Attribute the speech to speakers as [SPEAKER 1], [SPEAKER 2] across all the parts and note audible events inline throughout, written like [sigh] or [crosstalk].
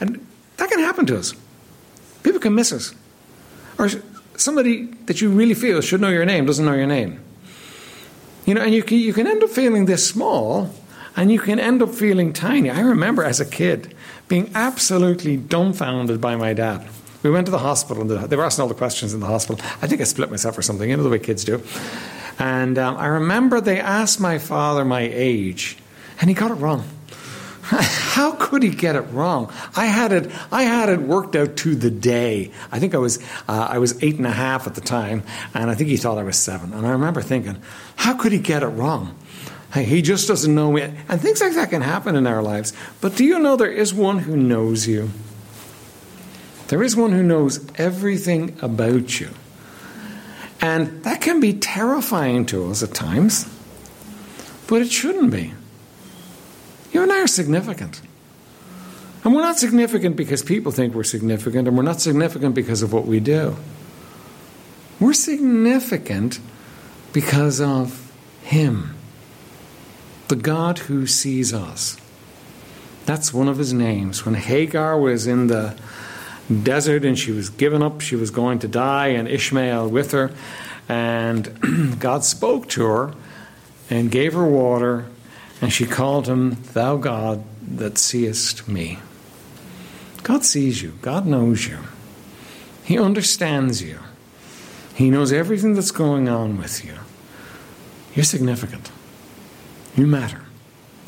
[SPEAKER 1] And that can happen to us. People can miss us. Or somebody that you really feel should know your name doesn't know your name. You know, and you can, you can end up feeling this small and you can end up feeling tiny. I remember as a kid being absolutely dumbfounded by my dad. We went to the hospital and they were asking all the questions in the hospital. I think I split myself or something, you know the way kids do. And um, I remember they asked my father my age, and he got it wrong. How could he get it wrong? I had it. I had it worked out to the day. I think I was. Uh, I was eight and a half at the time, and I think he thought I was seven. And I remember thinking, how could he get it wrong? He just doesn't know me. And things like that can happen in our lives. But do you know there is one who knows you? There is one who knows everything about you. And that can be terrifying to us at times, but it shouldn't be. You and I are significant. And we're not significant because people think we're significant, and we're not significant because of what we do. We're significant because of Him, the God who sees us. That's one of His names. When Hagar was in the desert and she was given up, she was going to die, and Ishmael with her, and [clears throat] God spoke to her and gave her water and she called him, Thou God that seest me. God sees you, God knows you, He understands you, He knows everything that's going on with you. You're significant, you matter.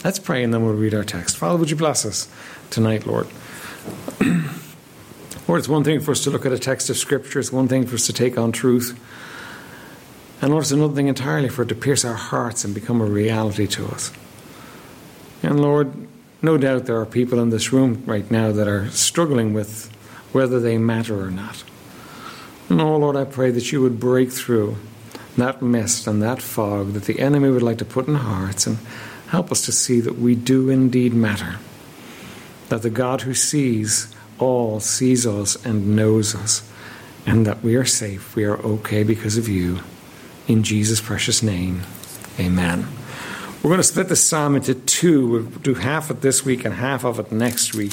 [SPEAKER 1] Let's pray and then we'll read our text. Father, would you bless us tonight, Lord? [clears throat] Lord, it's one thing for us to look at a text of Scripture, it's one thing for us to take on truth. And Lord, it's another thing entirely for it to pierce our hearts and become a reality to us. And Lord, no doubt there are people in this room right now that are struggling with whether they matter or not. And oh Lord, I pray that you would break through that mist and that fog that the enemy would like to put in hearts and help us to see that we do indeed matter. That the God who sees all sees us and knows us, and that we are safe, we are okay because of you. In Jesus' precious name, amen. We're going to split the psalm into two. We'll do half of it this week and half of it next week.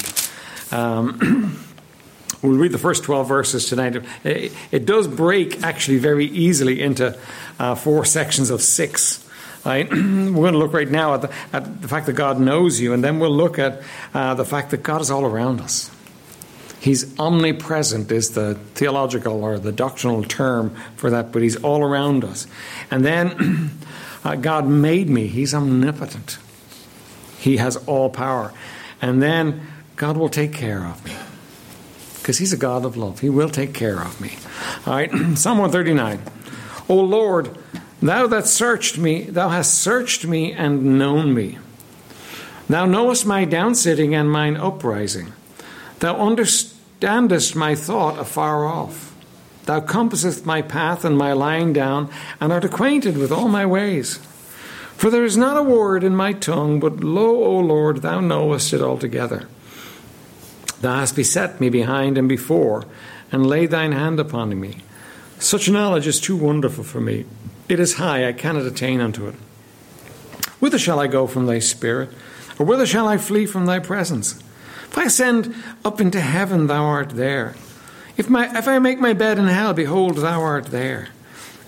[SPEAKER 1] Um, [clears throat] we'll read the first 12 verses tonight. It, it does break actually very easily into uh, four sections of six. [clears throat] We're going to look right now at the, at the, fact that God knows you, and then we'll look at uh, the fact that God is all around us. He's omnipresent, is the theological or the doctrinal term for that, but He's all around us. And then [clears throat] Uh, God made me, He's omnipotent. He has all power. And then God will take care of me. Because He's a God of love. He will take care of me. All right, [clears throat] Psalm 139. O Lord, Thou that searched me, Thou hast searched me and known me. Thou knowest my downsitting and mine uprising. Thou understandest my thought afar off. Thou compassest my path and my lying down, and art acquainted with all my ways. For there is not a word in my tongue, but lo, O Lord, thou knowest it altogether. Thou hast beset me behind and before, and laid thine hand upon me. Such knowledge is too wonderful for me. It is high, I cannot attain unto it. Whither shall I go from thy spirit? Or whither shall I flee from thy presence? If I ascend up into heaven, thou art there. If, my, if I make my bed in hell, behold, thou art there.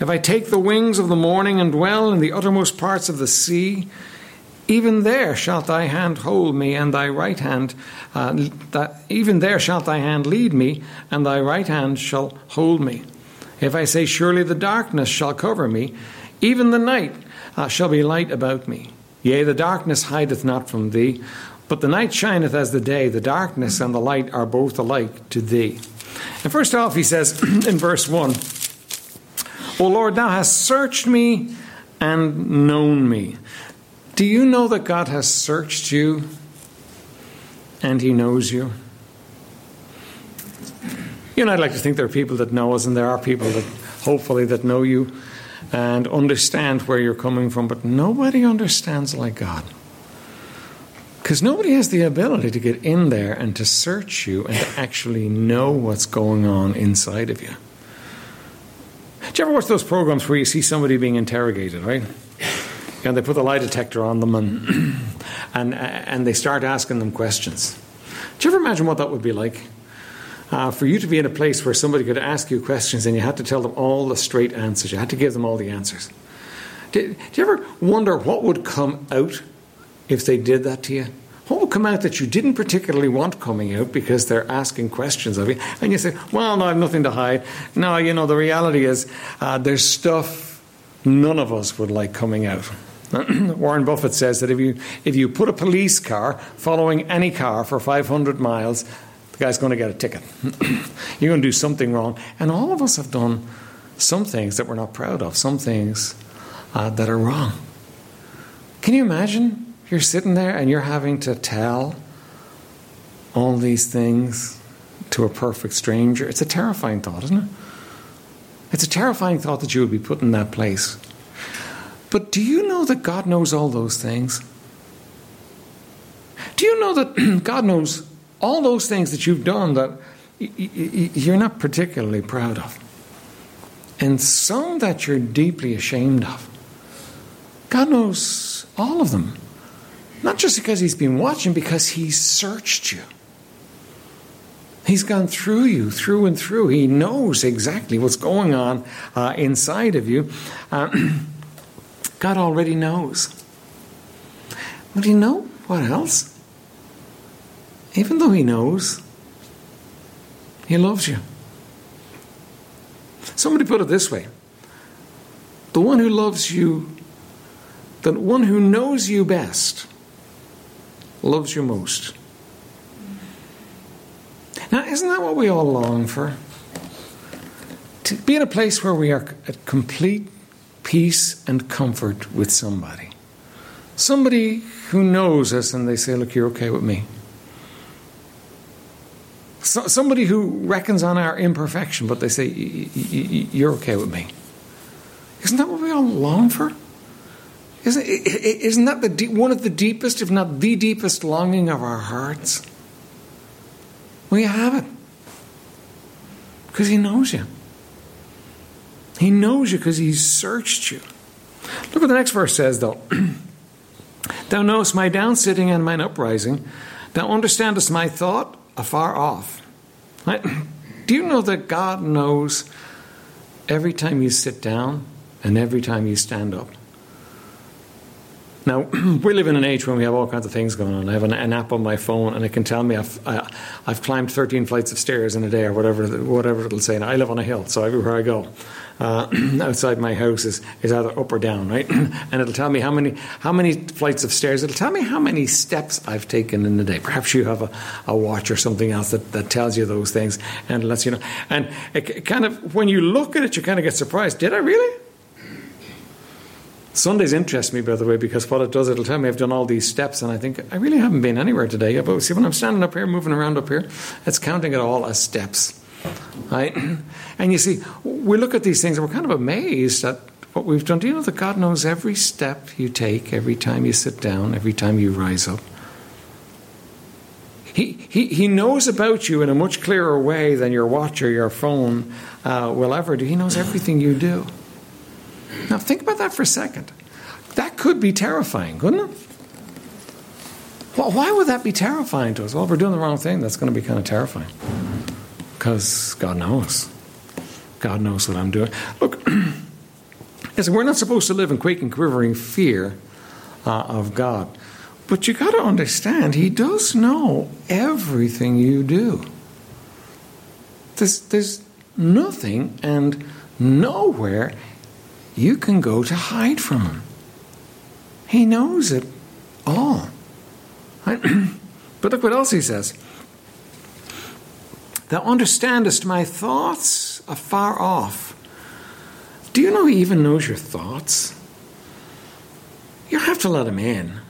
[SPEAKER 1] If I take the wings of the morning and dwell in the uttermost parts of the sea, even there shalt thy hand hold me, and thy right hand, uh, that, even there shalt thy hand lead me, and thy right hand shall hold me. If I say, Surely the darkness shall cover me, even the night uh, shall be light about me. Yea, the darkness hideth not from thee, but the night shineth as the day, the darkness and the light are both alike to thee. And first off, he says [clears throat] in verse 1 O Lord, thou hast searched me and known me. Do you know that God has searched you and he knows you? You know, I'd like to think there are people that know us, and there are people that hopefully that know you and understand where you're coming from, but nobody understands like God. Because nobody has the ability to get in there and to search you and to actually know what's going on inside of you. Do you ever watch those programs where you see somebody being interrogated, right? And they put the lie detector on them and, [clears throat] and, and they start asking them questions. Do you ever imagine what that would be like? Uh, for you to be in a place where somebody could ask you questions and you had to tell them all the straight answers. You had to give them all the answers. Do, do you ever wonder what would come out if they did that to you? Come out that you didn't particularly want coming out because they're asking questions of you? And you say, Well, no, I have nothing to hide. No, you know, the reality is uh, there's stuff none of us would like coming out. [clears throat] Warren Buffett says that if you, if you put a police car following any car for 500 miles, the guy's going to get a ticket. [clears throat] You're going to do something wrong. And all of us have done some things that we're not proud of, some things uh, that are wrong. Can you imagine? You're sitting there and you're having to tell all these things to a perfect stranger. It's a terrifying thought, isn't it? It's a terrifying thought that you would be put in that place. But do you know that God knows all those things? Do you know that [clears throat] God knows all those things that you've done that you're not particularly proud of? And some that you're deeply ashamed of? God knows all of them. Not just because He's been watching, because He's searched you. He's gone through you, through and through. He knows exactly what's going on uh, inside of you. Uh, [clears throat] God already knows. But you know what else? Even though He knows, He loves you. Somebody put it this way the one who loves you, the one who knows you best, loves you most. Now, isn't that what we all long for? To be in a place where we are at complete peace and comfort with somebody. Somebody who knows us and they say, Look, you're okay with me. So, somebody who reckons on our imperfection, but they say, You're okay with me. Isn't that what we all long for? Isn't, isn't that the deep, one of the deepest, if not the deepest, longing of our hearts? We have it. Because He knows you. He knows you because He's searched you. Look what the next verse says, though. [clears throat] Thou knowest my down sitting and mine uprising. Thou understandest my thought afar off. Right? [clears throat] Do you know that God knows every time you sit down and every time you stand up? Now, [clears throat] we live in an age when we have all kinds of things going on. I have an, an app on my phone, and it can tell me I've, I, i have climbed 13 flights of stairs in a day, or whatever, whatever it'll say. And I live on a hill, so everywhere I go, uh, [clears throat] outside my house is, is either up or down, right? [clears throat] and it'll tell me how many how many flights of stairs. It'll tell me how many steps I've taken in the day. Perhaps you have a, a watch or something else that, that tells you those things and lets you know. And it, it kind of when you look at it, you kind of get surprised. Did I really? Sundays interest me, by the way, because what it does, it'll tell me I've done all these steps, and I think I really haven't been anywhere today. But see, when I'm standing up here, moving around up here, it's counting it all as steps. Right? [clears throat] And you see, we look at these things and we're kind of amazed at what we've done. Do you know that God knows every step you take, every time you sit down, every time you rise up? He, he, he knows about you in a much clearer way than your watch or your phone uh, will ever do. He knows everything you do. Now, think about that for a second. That could be terrifying, couldn't it? Well, why would that be terrifying to us? Well, if we're doing the wrong thing, that's going to be kind of terrifying. Because God knows. God knows what I'm doing. Look, [clears throat] we're not supposed to live in quaking, quivering fear uh, of God. But you got to understand, He does know everything you do. There's, there's nothing and nowhere you can go to hide from Him. He knows it all. [clears throat] but look what else He says. Thou understandest my thoughts afar off. Do you know he even knows your thoughts? You have to let him in.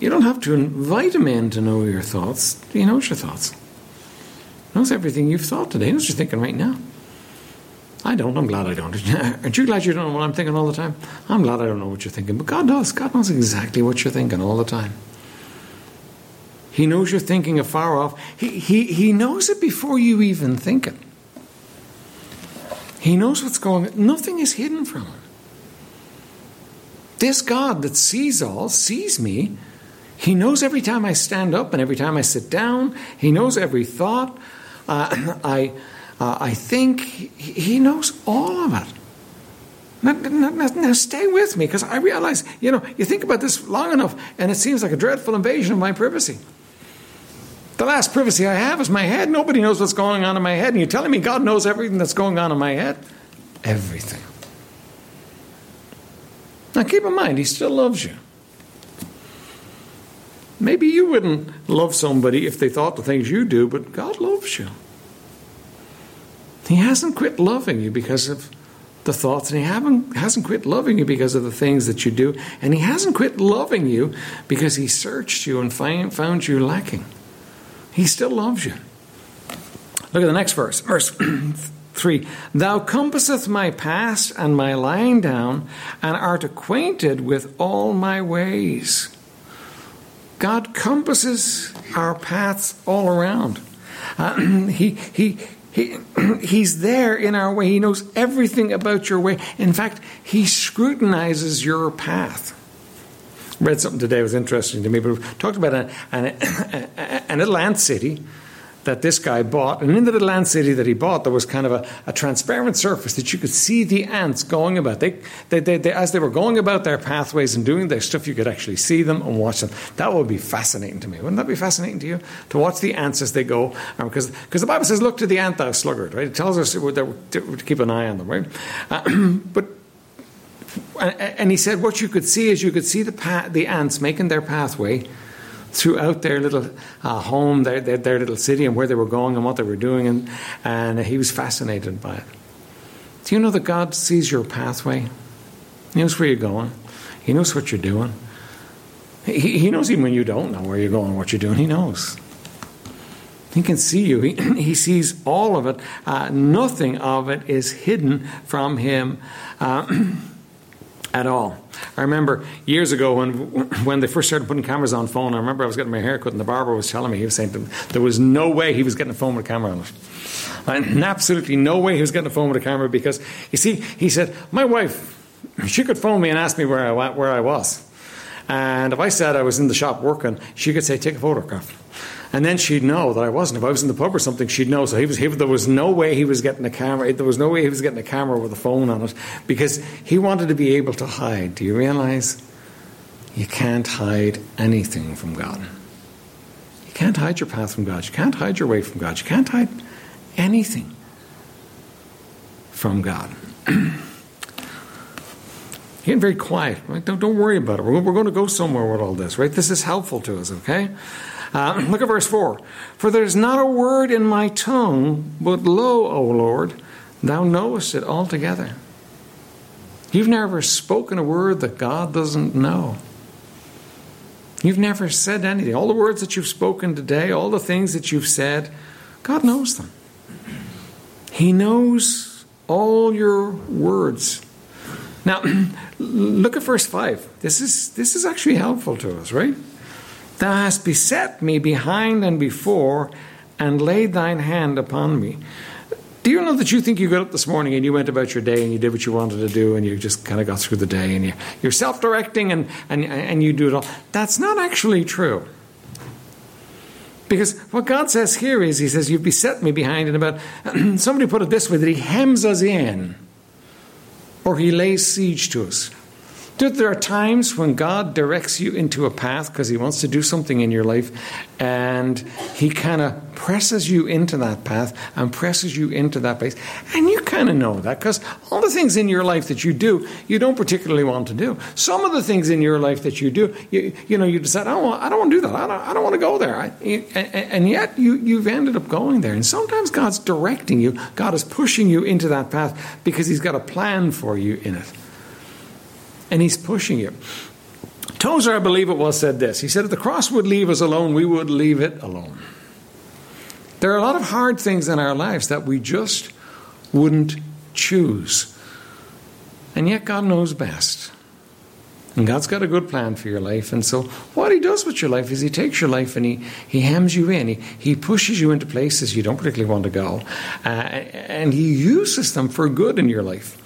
[SPEAKER 1] You don't have to invite him in to know your thoughts. He knows your thoughts. He knows everything you've thought today. He knows what you're thinking right now. I don't. I'm glad I don't. [laughs] Aren't you glad you don't know what I'm thinking all the time? I'm glad I don't know what you're thinking. But God does. God knows exactly what you're thinking all the time. He knows you're thinking afar off. He, he, he knows it before you even think it. He knows what's going on. Nothing is hidden from him. This God that sees all, sees me. He knows every time I stand up and every time I sit down. He knows every thought uh, [clears throat] I, uh, I think. He knows all of it. Now, now, now stay with me because I realize, you know, you think about this long enough and it seems like a dreadful invasion of my privacy. The last privacy I have is my head. Nobody knows what's going on in my head. And you're telling me God knows everything that's going on in my head? Everything. Now keep in mind, He still loves you. Maybe you wouldn't love somebody if they thought the things you do, but God loves you. He hasn't quit loving you because of the thoughts, and He haven't, hasn't quit loving you because of the things that you do, and He hasn't quit loving you because He searched you and find, found you lacking. He still loves you. Look at the next verse, verse [clears throat] 3 Thou compasseth my past and my lying down, and art acquainted with all my ways. God compasses our paths all around. Uh, [clears throat] he, he, he, [clears throat] he's there in our way. He knows everything about your way. In fact, He scrutinizes your path. I read something today that was interesting to me, but talked about a, [coughs] a, a, a little ant city that this guy bought. And in the little ant city that he bought, there was kind of a, a transparent surface that you could see the ants going about. They, they, they, they, as they were going about their pathways and doing their stuff, you could actually see them and watch them. That would be fascinating to me. Wouldn't that be fascinating to you? To watch the ants as they go? Because um, the Bible says, look to the ant, thou sluggard, right? It tells us to, keep an eye on them, right? Uh, [clears throat] but and he said, what you could see is you could see the, the ants making their pathway throughout their little uh, home, their, their, their, little city, and where they were going and what they were doing, and, and he was fascinated by it. Do you know that God sees your pathway? He knows where you're going, He knows what you're doing. He, he knows even when you don't know where you're going, what you're doing, He knows. He can see you. He, [clears throat] he sees all of it. Uh, nothing of it is hidden from him. Uh, [clears throat] at all. I remember years ago when when they first started putting cameras on phone. I remember I was getting my hair cut, and the barber was telling me he was saying there was no way he was getting a phone with a camera on it. And absolutely no way he was getting a phone with a camera because you see, he said my wife, she could phone me and ask me where I where I was, and if I said I was in the shop working, she could say take a photograph. And then she'd know that I wasn't. If I was in the pub or something, she'd know. So he was, he, there was no way he was getting a camera. There was no way he was getting a camera with a phone on it because he wanted to be able to hide. Do you realize? You can't hide anything from God. You can't hide your path from God. You can't hide your way from God. You can't hide anything from God. [clears throat] Getting very quiet, right? Don't, don't worry about it. We're, we're going to go somewhere with all this, right? This is helpful to us, okay? Uh, look at verse 4. For there is not a word in my tongue, but lo, O Lord, thou knowest it altogether. You've never spoken a word that God doesn't know. You've never said anything. All the words that you've spoken today, all the things that you've said, God knows them. He knows all your words. Now, [clears throat] look at verse 5. This is, this is actually helpful to us, right? Thou hast beset me behind and before, and laid thine hand upon me. Do you know that you think you got up this morning and you went about your day and you did what you wanted to do and you just kind of got through the day and you, you're self directing and, and, and you do it all? That's not actually true. Because what God says here is, He says, You've beset me behind and about. [clears throat] Somebody put it this way that He hems us in or He lays siege to us. There are times when God directs you into a path because He wants to do something in your life, and He kind of presses you into that path and presses you into that place. And you kind of know that because all the things in your life that you do, you don't particularly want to do. Some of the things in your life that you do, you, you know, you decide, oh, I don't want, I don't want to do that. I don't, I don't want to go there. I, and yet you, you've ended up going there. And sometimes God's directing you, God is pushing you into that path because He's got a plan for you in it and he's pushing you. Tozer, I believe it was, said this. He said, If the cross would leave us alone, we would leave it alone. There are a lot of hard things in our lives that we just wouldn't choose. And yet, God knows best. And God's got a good plan for your life. And so, what He does with your life is He takes your life and He, he hems you in. He, he pushes you into places you don't particularly want to go. Uh, and He uses them for good in your life.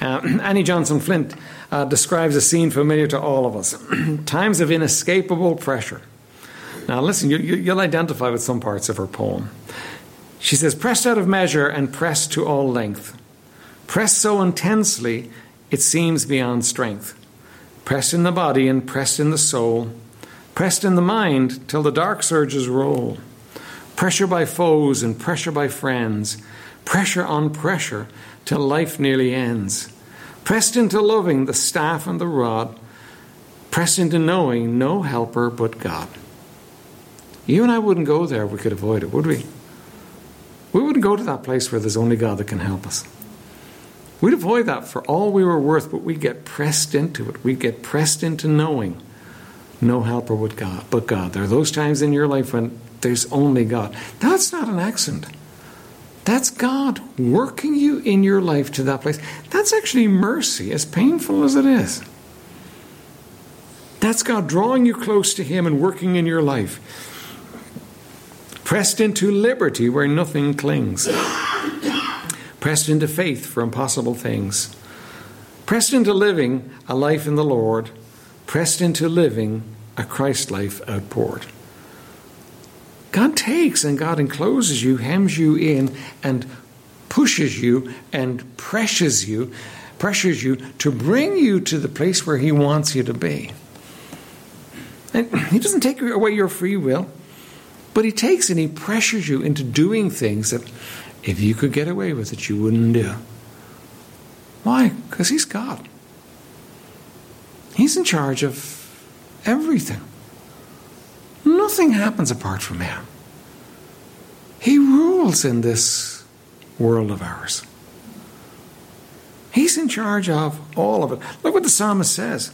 [SPEAKER 1] Uh, [clears throat] Annie Johnson Flint uh, describes a scene familiar to all of us. [clears throat] Times of inescapable pressure. Now, listen, you, you, will identify with some parts of her poem. She says, pressed out of measure and pressed to all length, pressed so intensely it seems beyond strength, pressed in the body and pressed in the soul, pressed in the mind till the dark surges roll, pressure by foes and pressure by friends, pressure on pressure till life nearly ends, pressed into loving the staff and the rod, pressed into knowing no helper but God. You and I wouldn't go there if we could avoid it, would we? We wouldn't go to that place where there's only God that can help us. We'd avoid that for all we were worth, but we'd get pressed into it. We'd get pressed into knowing no helper but God. But God. There are those times in your life when there's only God. That's not an accident. That's God working you in your life to that place. That's actually mercy, as painful as it is. That's God drawing you close to Him and working in your life. Pressed into liberty where nothing clings. Pressed into faith for impossible things. Pressed into living a life in the Lord. Pressed into living a Christ life outpoured. God takes and God encloses you, hems you in, and pushes you and pressures you, pressures you to bring you to the place where He wants you to be. And He doesn't take away your free will, but He takes and He pressures you into doing things that if you could get away with it, you wouldn't do. Why? Because He's God. He's in charge of everything. Nothing happens apart from Him. He rules in this world of ours. He's in charge of all of it. Look what the psalmist says.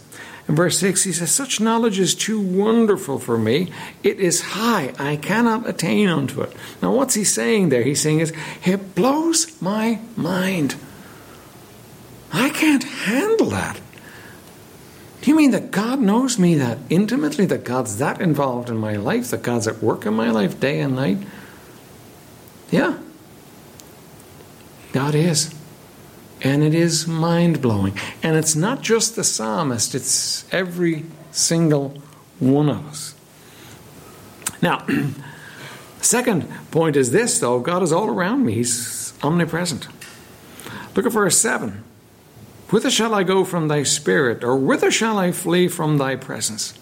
[SPEAKER 1] In verse 6, he says, Such knowledge is too wonderful for me. It is high. I cannot attain unto it. Now, what's he saying there? He's saying is, It blows my mind. I can't handle that. Do you mean that God knows me that intimately, that God's that involved in my life, that God's at work in my life day and night? Yeah. God is. And it is mind blowing. And it's not just the psalmist, it's every single one of us. Now, [clears throat] second point is this, though God is all around me, He's omnipresent. Look at verse 7. Whither shall I go from thy spirit, or whither shall I flee from thy presence?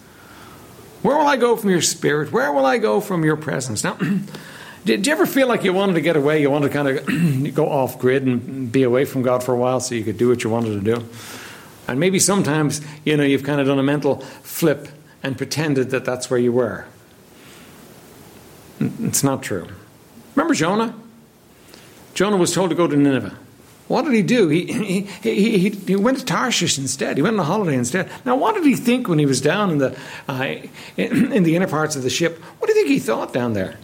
[SPEAKER 1] Where will I go from your spirit? Where will I go from your presence? Now, [clears throat] did you ever feel like you wanted to get away? You wanted to kind of [clears throat] go off grid and be away from God for a while so you could do what you wanted to do? And maybe sometimes, you know, you've kind of done a mental flip and pretended that that's where you were. It's not true. Remember Jonah? Jonah was told to go to Nineveh. What did he do? He, he, he, he, went to Tarshish instead. He went on a holiday instead. Now, what did he think when he was down in the, uh, in, the inner parts of the ship? What do you think he thought down there?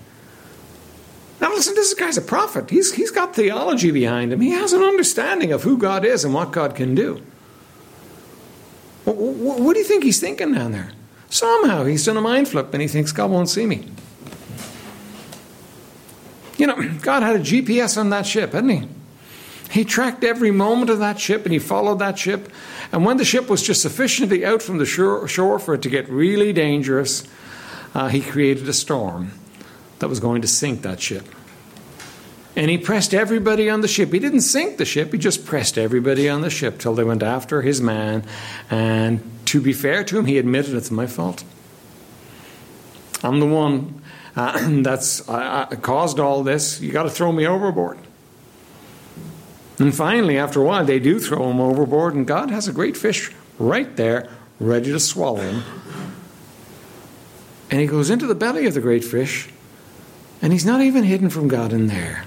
[SPEAKER 1] Now, listen, this guy's a prophet. He's, he's got theology behind him. He has an understanding of who God is and what God can do. What, what, what do you think he's thinking down there? Somehow he's done a mind flip and he thinks God won't see me. You know, [clears throat] God had a GPS on that ship, hadn't he? He tracked every moment of that ship and he followed that ship. And when the ship was just sufficiently out from the shore, for it to get really dangerous, uh, he created a storm that was going to sink that ship. And he pressed everybody on the ship. He didn't sink the ship, he just pressed everybody on the ship till they went after his man. And to be fair to him, he admitted it's my fault. I'm the one uh, [clears throat] that's uh, caused all this. You got to throw me overboard. And finally, after a while, they do throw him overboard, and God has a great fish right there, ready to swallow him. And he goes into the belly of the great fish, and he's not even hidden from God in there.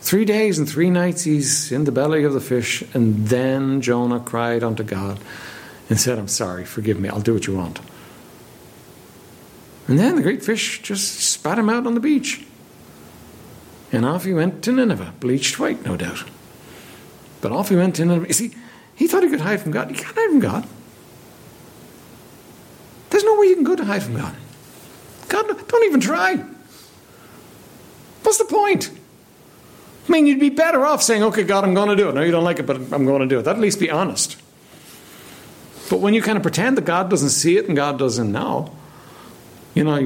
[SPEAKER 1] Three days and three nights he's in the belly of the fish, and then Jonah cried unto God and said, I'm sorry, forgive me, I'll do what you want. And then the great fish just spat him out on the beach. And off he went to Nineveh, bleached white, no doubt. But off he went to Nineveh. You see, he thought he could hide from God. You can't hide from God. There's no way you can go to hide from God. God, don't even try. What's the point? I mean, you'd be better off saying, okay, God, I'm going to do it. No, you don't like it, but I'm going to do it. That'd at least be honest. But when you kind of pretend that God doesn't see it and God doesn't know, you know,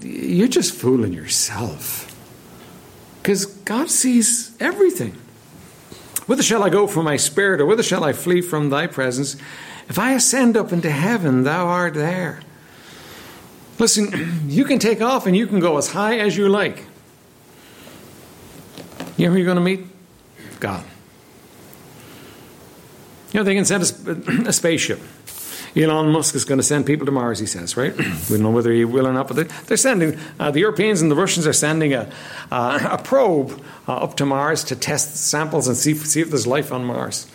[SPEAKER 1] you're just fooling yourself. Because God sees everything. Whither shall I go from my spirit, or whither shall I flee from thy presence? If I ascend up into heaven, thou art there. Listen, [clears throat] you can take off and you can go as high as you like. You know who you're going to meet? God. You know, they can send a, [clears throat] a spaceship. Elon Musk is going to send people to Mars, he says, right? [clears throat] we don't know whether he will or not, but they're sending, uh, the Europeans and the Russians are sending a, uh, a probe uh, up to Mars to test samples and see, see if there's life on Mars.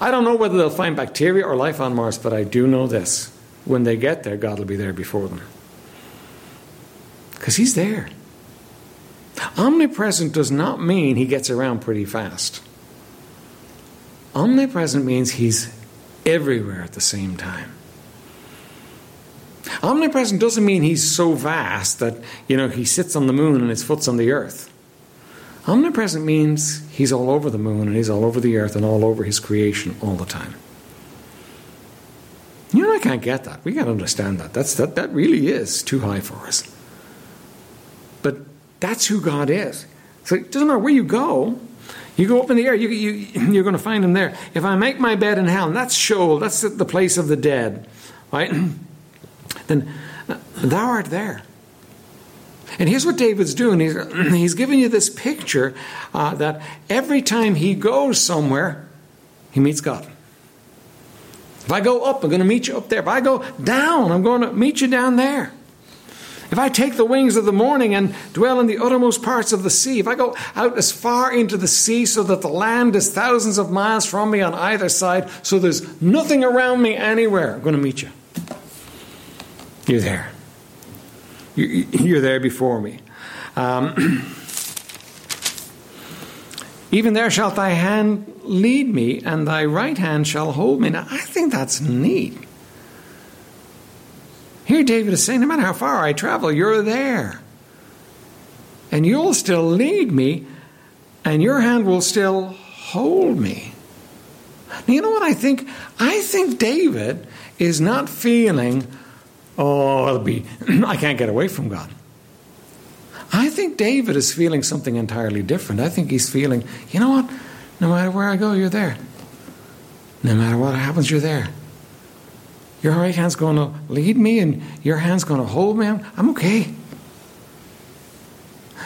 [SPEAKER 1] I don't know whether they'll find bacteria or life on Mars, but I do know this. When they get there, God will be there before them. Because He's there. Omnipresent does not mean He gets around pretty fast. Omnipresent means He's everywhere at the same time. Omnipresent doesn't mean he's so vast that, you know, he sits on the moon and his foot's on the earth. Omnipresent means he's all over the moon and he's all over the earth and all over his creation all the time. You know, I can't get that. We can't understand that. That's, that, that really is too high for us. But that's who God is. So it doesn't matter where you go, you go up in the air, you, you, [clears throat] you're going to find him there. If I make my bed in hell, and that's Sheol, that's the place of the dead, right? [clears throat] then thou art there. And here's what David's doing. He's, [clears throat] he's giving you this picture uh, that every time he goes somewhere, he meets God. If I go up, I'm going to meet you up there. If I go down, I'm going to meet you down there. If I take the wings of the morning and dwell in the uttermost parts of the sea, if I go out as far into the sea so that the land is thousands of miles from me on either side, so there's nothing around me anywhere, I'm going to meet you. You're there. You're there before me. Um, [clears throat] Even there shalt thy hand lead me, and thy right hand shall hold me. Now, I think that's neat. Here, David is saying, no matter how far I travel, you're there. And you'll still lead me, and your hand will still hold me. Now, you know what I think? I think David is not feeling, oh, it'll be, [clears throat] I can't get away from God. I think David is feeling something entirely different. I think he's feeling, you know what? No matter where I go, you're there. No matter what happens, you're there. Your right hand's going to lead me and your hand's going to hold me. I'm, okay.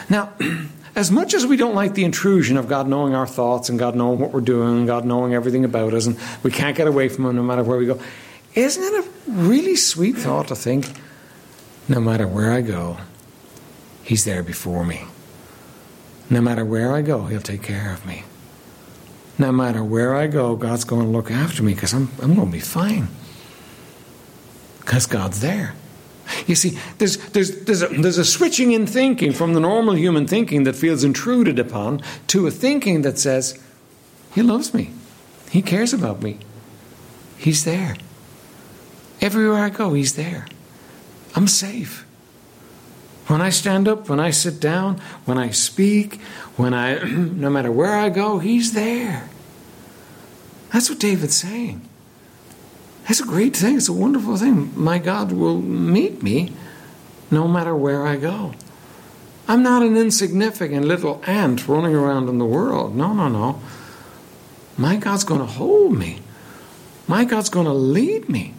[SPEAKER 1] Now, [clears throat] as much as we don't like the intrusion of God knowing our thoughts and God knowing what we're doing and God knowing everything about us and we can't get away from Him no matter where we go, isn't it a really sweet thought to think no matter where I go, He's there before me? No matter where I go, He'll take care of me. No matter where I go, God's going to look after me because I'm, I'm going to be fine because God's there. You see, there's, there's, there's, a, there's a switching in thinking from the normal human thinking that feels intruded upon to a thinking that says, He loves me. He cares about me. He's there. Everywhere I go, He's there. I'm safe. When I stand up, when I sit down, when I speak, when I, [clears throat] no matter where I go, He's there. That's what David's saying. That's a great thing. It's a wonderful thing. My God will meet me no matter where I go. I'm not an insignificant little ant running around in the world. No, no, no. My God's going to hold me. My God's going to lead me.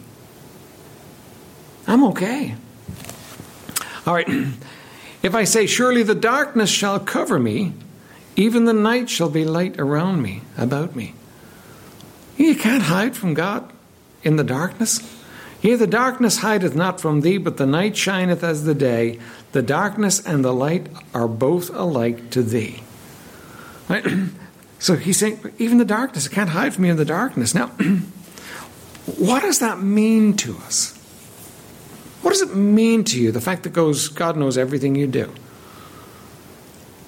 [SPEAKER 1] I'm okay. All right. [clears throat] If I say, Surely the darkness shall cover me, even the night shall be light around me, about me. You can't hide from God in the darkness? Yea, the darkness hideth not from thee, but the night shineth as the day. The darkness and the light are both alike to thee. Right? [clears throat] So he's saying, even the darkness, it can't hide from me in the darkness. Now, [clears throat] what does that mean to us? What does it mean to you, the fact that goes, God knows everything you do?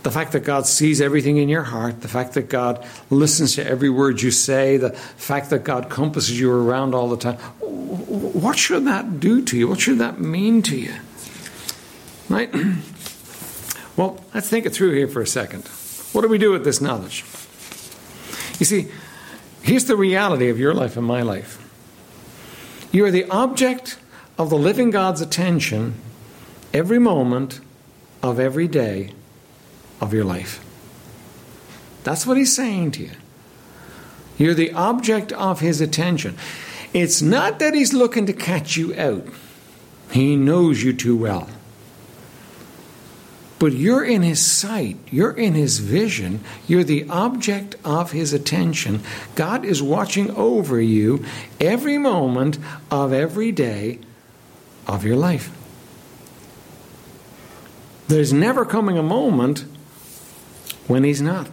[SPEAKER 1] The fact that God sees everything in your heart, the fact that God listens to every word you say, the fact that God compasses you around all the time. What should that do to you? What should that mean to you? Right? [clears throat] Well, let's think it through here for a second. What do we do with this knowledge? You see, here's the reality of your life and my life. You are the object of the living God's attention every moment of every day of your life. That's what he's saying to you. You're the object of his attention. It's not that he's looking to catch you out, he knows you too well. But you're in his sight, you're in his vision, you're the object of his attention. God is watching over you every moment of every day of your life. There's never coming a moment when he's not.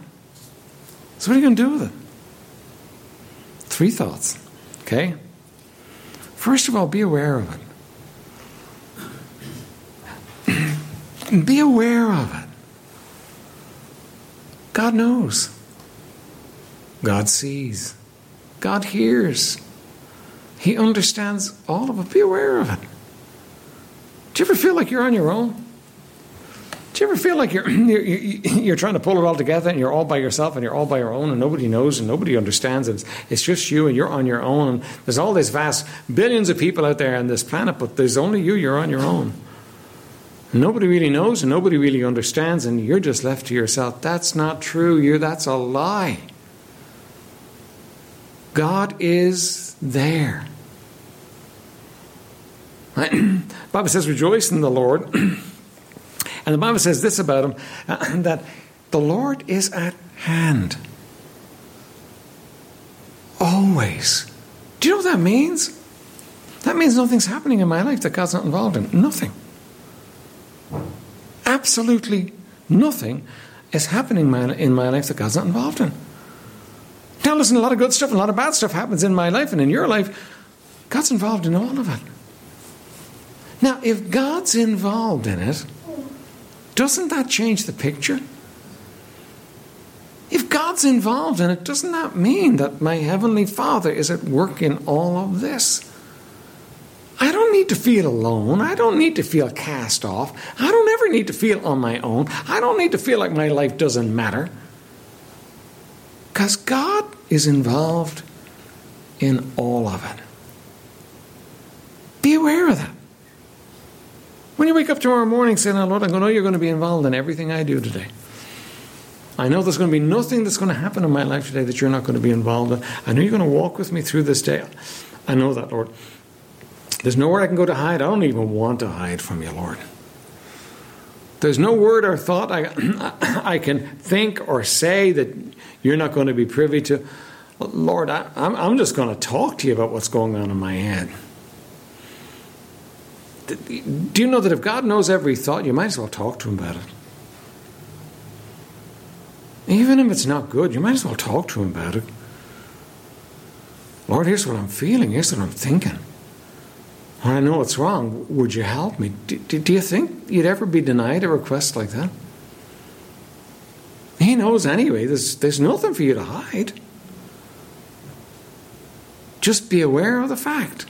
[SPEAKER 1] So, what are you going to do with it? Three thoughts, okay? First of all, be aware of it. [clears throat] be aware of it. God knows. God sees. God hears. He understands all of it. Be aware of it. Do you ever feel like you're on your own? Do you ever feel like [clears throat] you're, you're, you're trying to pull it all together and you're all by yourself and you're all by your own and nobody knows and nobody understands and it's, just you and you're on your own and there's all these vast billions of people out there on this planet but there's only you you're on your own. Nobody really knows and nobody really understands and you're just left to yourself. That's not true you're that's a lie. God is there. [clears throat] Bible says rejoice in the Lord [clears throat] And the Bible says this about him [clears throat] that the Lord is at hand. Always. Do you know what that means? That means nothing's happening in my life that God's not involved in. Nothing. Absolutely nothing is happening in my life that God's not involved in. Now, listen, a lot of good stuff and a lot of bad stuff happens in my life and in your life. God's involved in all of it. Now, if God's involved in it, doesn't that change the picture? If God's involved in it, doesn't that mean that my Heavenly Father is at work in all of this? I don't need to feel alone. I don't need to feel cast off. I don't ever need to feel on my own. I don't need to feel like my life doesn't matter. Because God is involved in all of it. Be aware of that. When you wake up tomorrow morning saying, oh, Lord, I know you're going to be involved in everything I do today. I know there's going to be nothing that's going to happen in my life today that you're not going to be involved in. I know you're going to walk with me through this day. I know that, Lord. There's nowhere I can go to hide. I don't even want to hide from you, Lord. There's no word or thought I, [clears throat] I can think or say that you're not going to be privy to. Lord, I, I'm just going to talk to you about what's going on in my head. Do you know that if God knows every thought, you might as well talk to Him about it? Even if it's not good, you might as well talk to Him about it. Lord, here's what I'm feeling, here's what I'm thinking. I know it's wrong. Would you help me? Do, do, do you think you'd ever be denied a request like that? He knows anyway, there's, there's nothing for you to hide. Just be aware of the fact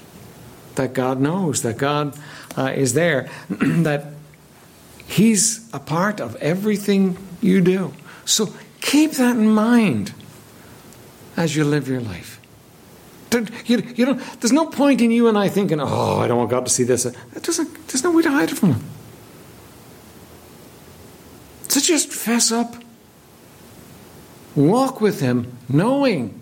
[SPEAKER 1] that God knows, that God uh, is there, [clears throat] that He's a part of everything you do. So keep that in mind as you live your life. You, you know, there's no point in you and I thinking, oh, I don't want God to see this. Doesn't, there's no way to hide it from Him. So just fess up. Walk with Him, knowing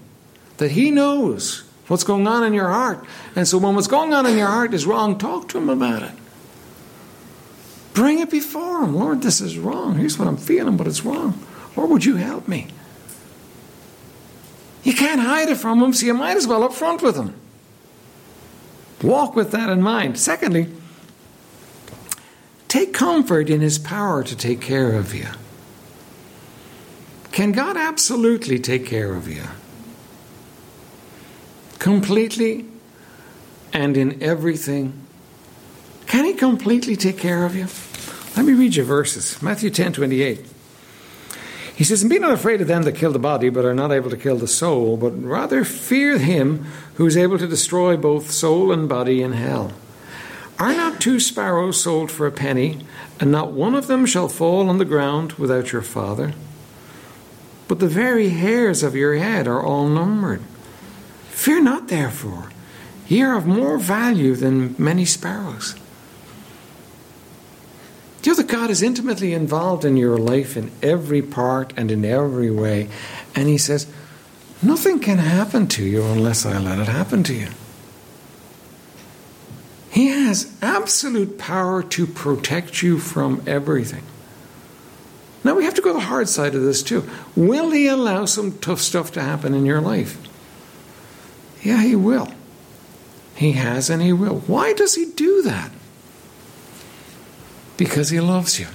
[SPEAKER 1] that He knows what's going on in your heart. And so when what's going on in your heart is wrong, talk to him about it. Bring it before him. Lord, this is wrong. Here's what I'm feeling, but it's wrong. Or would you help me? You can't hide it from him, so you might as well up front with him. Walk with that in mind. Secondly, take comfort in his power to take care of you. Can God absolutely take care of you? Completely and in everything. Can He completely take care of you? Let me read you verses. Matthew 10 28. He says, And be not afraid of them that kill the body, but are not able to kill the soul, but rather fear him who is able to destroy both soul and body in hell. Are not two sparrows sold for a penny, and not one of them shall fall on the ground without your Father? but the very hairs of your head are all numbered. Fear not, therefore. Ye are of more value than many sparrows. Do you know that God is intimately involved in your life in every part and in every way? And He says, Nothing can happen to you unless I let it happen to you. He has absolute power to protect you from everything. Now we have to go to the hard side of this too. Will He allow some tough stuff to happen in your life? Yeah, He will. He has and He will. Why does He do that? Because He loves you.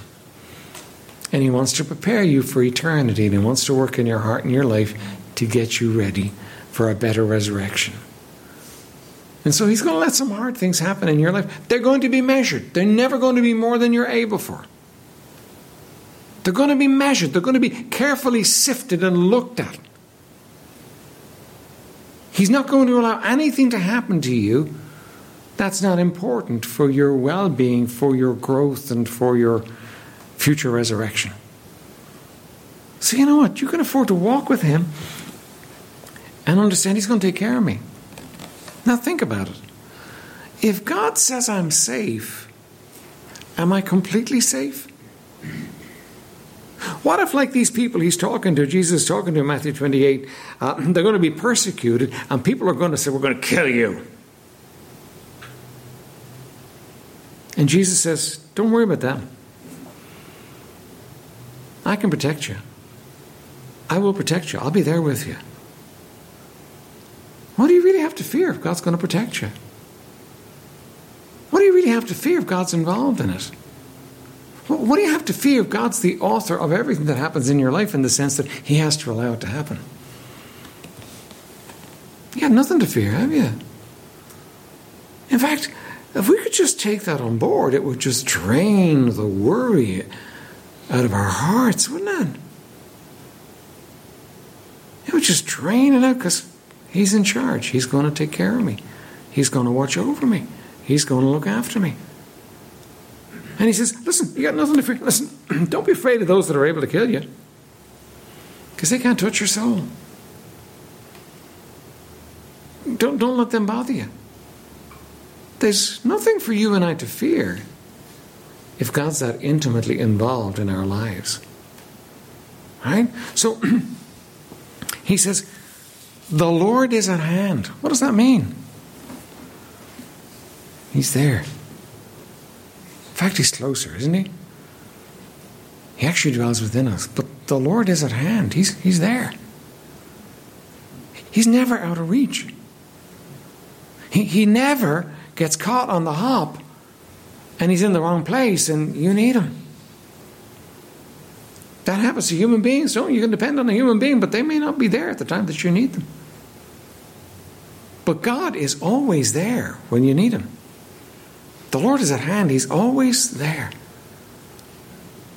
[SPEAKER 1] And He wants to prepare you for eternity, and He wants to work in your heart and your life to get you ready for a better resurrection. And so He's going to let some hard things happen in your life. They're going to be measured, they're never going to be more than you're able for. They're going to be measured, they're going to be carefully sifted and looked at. He's not going to allow anything to happen to you that's not important for your well being, for your growth, and for your future resurrection. So, you know what? You can afford to walk with Him and understand He's going to take care of me. Now, think about it. If God says I'm safe, am I completely safe? What if, like these people he's talking to, Jesus is talking to in Matthew 28, uh, [clears throat] they're going to be persecuted and people are going to say, We're going to kill you. And Jesus says, Don't worry about them. I can protect you. I will protect you. I'll be there with you. What do you really have to fear if God's going to protect you? What do you really have to fear if God's involved in it? What do you have to fear if God's the author of everything that happens in your life in the sense that He has to allow it to happen? You have nothing to fear, have you? In fact, if we could just take that on board, it would just drain the worry out of our hearts, wouldn't it? It would just drain it out because He's in charge. He's going to take care of me. He's going to watch over me. He's going to look after me. And he says, Listen, you got nothing to fear. Listen, [clears throat] don't be afraid of those that are able to kill you. Because they can't touch your soul. Don't, don't let them bother you. There's nothing for you and I to fear if God's that intimately involved in our lives. Right? So [clears throat] he says, The Lord is at hand. What does that mean? He's there fact, He's closer, isn't He? He actually dwells within us. But the Lord is at hand, He's, he's there. He's never out of reach. He, he never gets caught on the hop and he's in the wrong place and you need him. That happens to human beings, don't you? Can depend on a human being, but they may not be there at the time that you need them. But God is always there when you need him. The Lord is at hand. He's always there.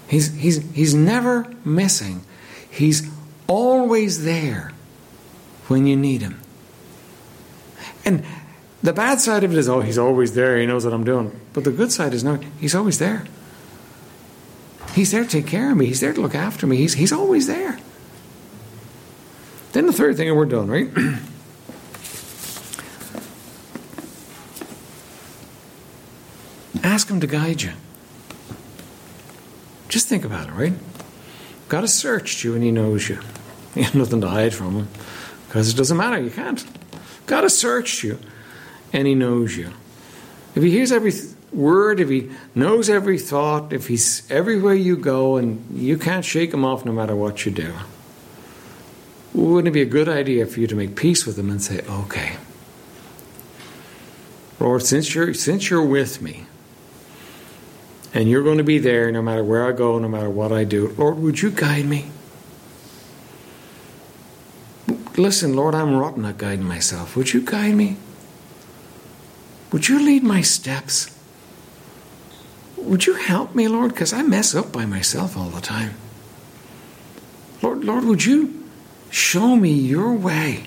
[SPEAKER 1] He's, he's, he's never missing. He's always there when you need Him. And the bad side of it is, oh, He's always there. He knows what I'm doing. But the good side is, no, He's always there. He's there to take care of me. He's there to look after me. He's, he's always there. Then the third thing, and we're done, right? [clears throat] Ask Him to guide you. Just think about it, right? God has searched you and He knows you. [laughs] You have nothing to hide from Him because it doesn't matter. You can't. God has searched you and He knows you. If He hears every word, if He knows every thought, if He's everywhere you go and you can't shake Him off no matter what you do, wouldn't it be a good idea for you to make peace with Him and say, okay, Lord, since you're, since you're with me, and you're going to be there no matter where I go, no matter what I do. Lord, would you guide me? Listen, Lord, I'm rotten at guiding myself. Would you guide me? Would you lead my steps? Would you help me, Lord? Because I mess up by myself all the time. Lord, Lord, would you show me your way?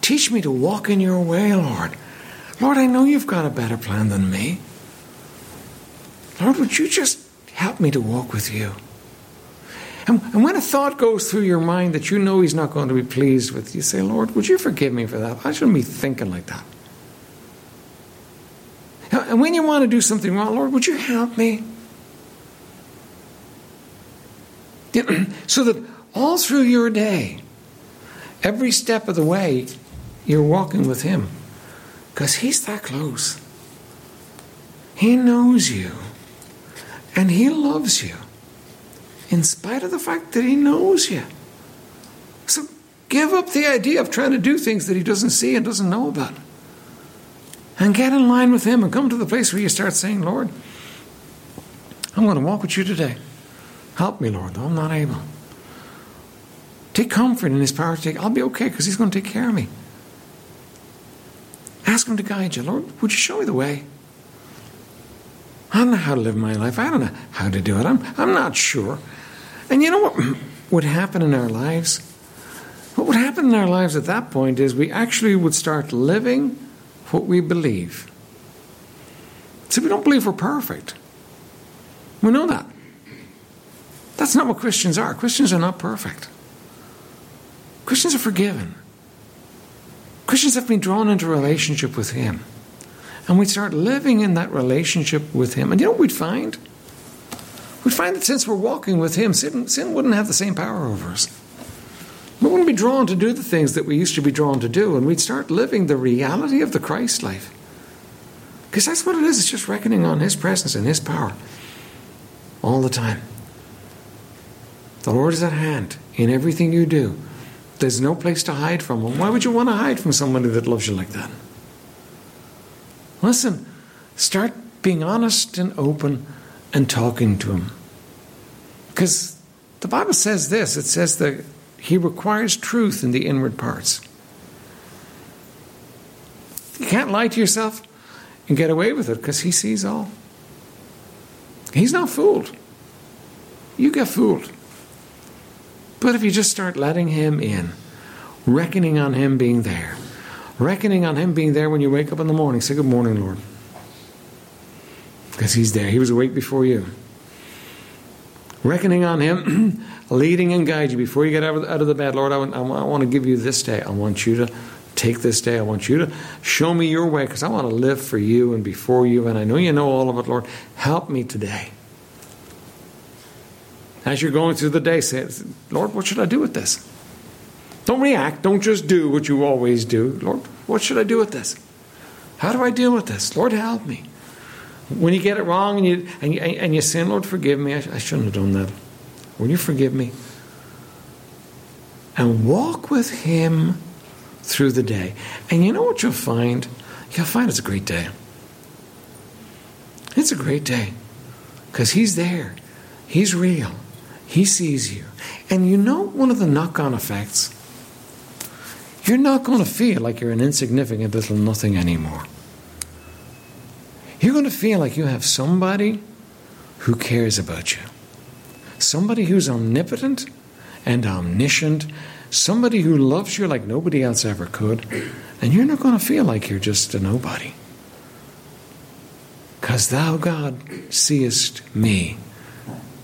[SPEAKER 1] Teach me to walk in your way, Lord. Lord, I know you've got a better plan than me. Lord, would you just help me to walk with you? And, and when a thought goes through your mind that you know He's not going to be pleased with, you say, Lord, would you forgive me for that? I shouldn't be thinking like that. And when you want to do something wrong, Lord, would you help me? [clears throat] So that all through your day, every step of the way, you're walking with Him. Because He's that close. He knows you. And He loves you. In spite of the fact that He knows you. So give up the idea of trying to do things that He doesn't see and doesn't know about. And get in line with Him and come to the place where you start saying, Lord, I'm going to walk with you today. Help me, Lord, though I'm not able. Take comfort in His power to take. I'll be okay because He's going to take care of me. Ask Him to guide you. Lord, would you show me the way? I don't know how to live my life. I don't know how to do it. I'm, I'm not sure. And you know what would happen in our lives? What would happen in our lives at that point is we actually would start living what we believe. See, we don't believe we're perfect. We know that. That's not what Christians are. Christians are not perfect. Christians are forgiven. Christians have been drawn into a relationship with Him. And we'd start living in that relationship with Him. And you know what we'd find? We'd find that since we're walking with Him, sin, sin wouldn't have the same power over us. We wouldn't be drawn to do the things that we used to be drawn to do, and we'd start living the reality of the Christ life. Because that's what it is, it's just reckoning on His presence and His power all the time. The Lord is at hand in everything you do. There's no place to hide from Him. Why would you want to hide from somebody that loves you like that? Listen, start being honest and open and talking to Him. Because the Bible says this it says that He requires truth in the inward parts. You can't lie to yourself and get away with it because He sees all. He's not fooled. You get fooled. But if you just start letting Him in, reckoning on Him being there, reckoning on Him being there when you wake up in the morning, say, Good morning, Lord. Because He's there. He was awake before you. Reckoning on Him, [clears throat] leading and guide you before you get out of the bed. Lord, I want, I want to give you this day. I want you to take this day. I want you to show me your way because I want to live for you and before you. And I know you know all of it, Lord. Help me today. As you're going through the day, say, Lord, what should I do with this? Don't react. Don't just do what you always do. Lord, what should I do with this? How do I deal with this? Lord, help me. When you get it wrong and you, and you, and you sin, Lord, forgive me. I, I shouldn't have done that. Will you forgive me? And walk with Him through the day. And you know what you'll find? You'll find it's a great day. It's a great day because He's there, He's real. He sees you. And you know one of the knock on effects? You're not going to feel like you're an insignificant little nothing anymore. You're going to feel like you have somebody who cares about you, somebody who's omnipotent and omniscient, somebody who loves you like nobody else ever could, and you're not going to feel like you're just a nobody. Because thou, God, seest me.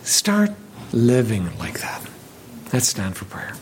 [SPEAKER 1] Start living like that. Let's stand for prayer.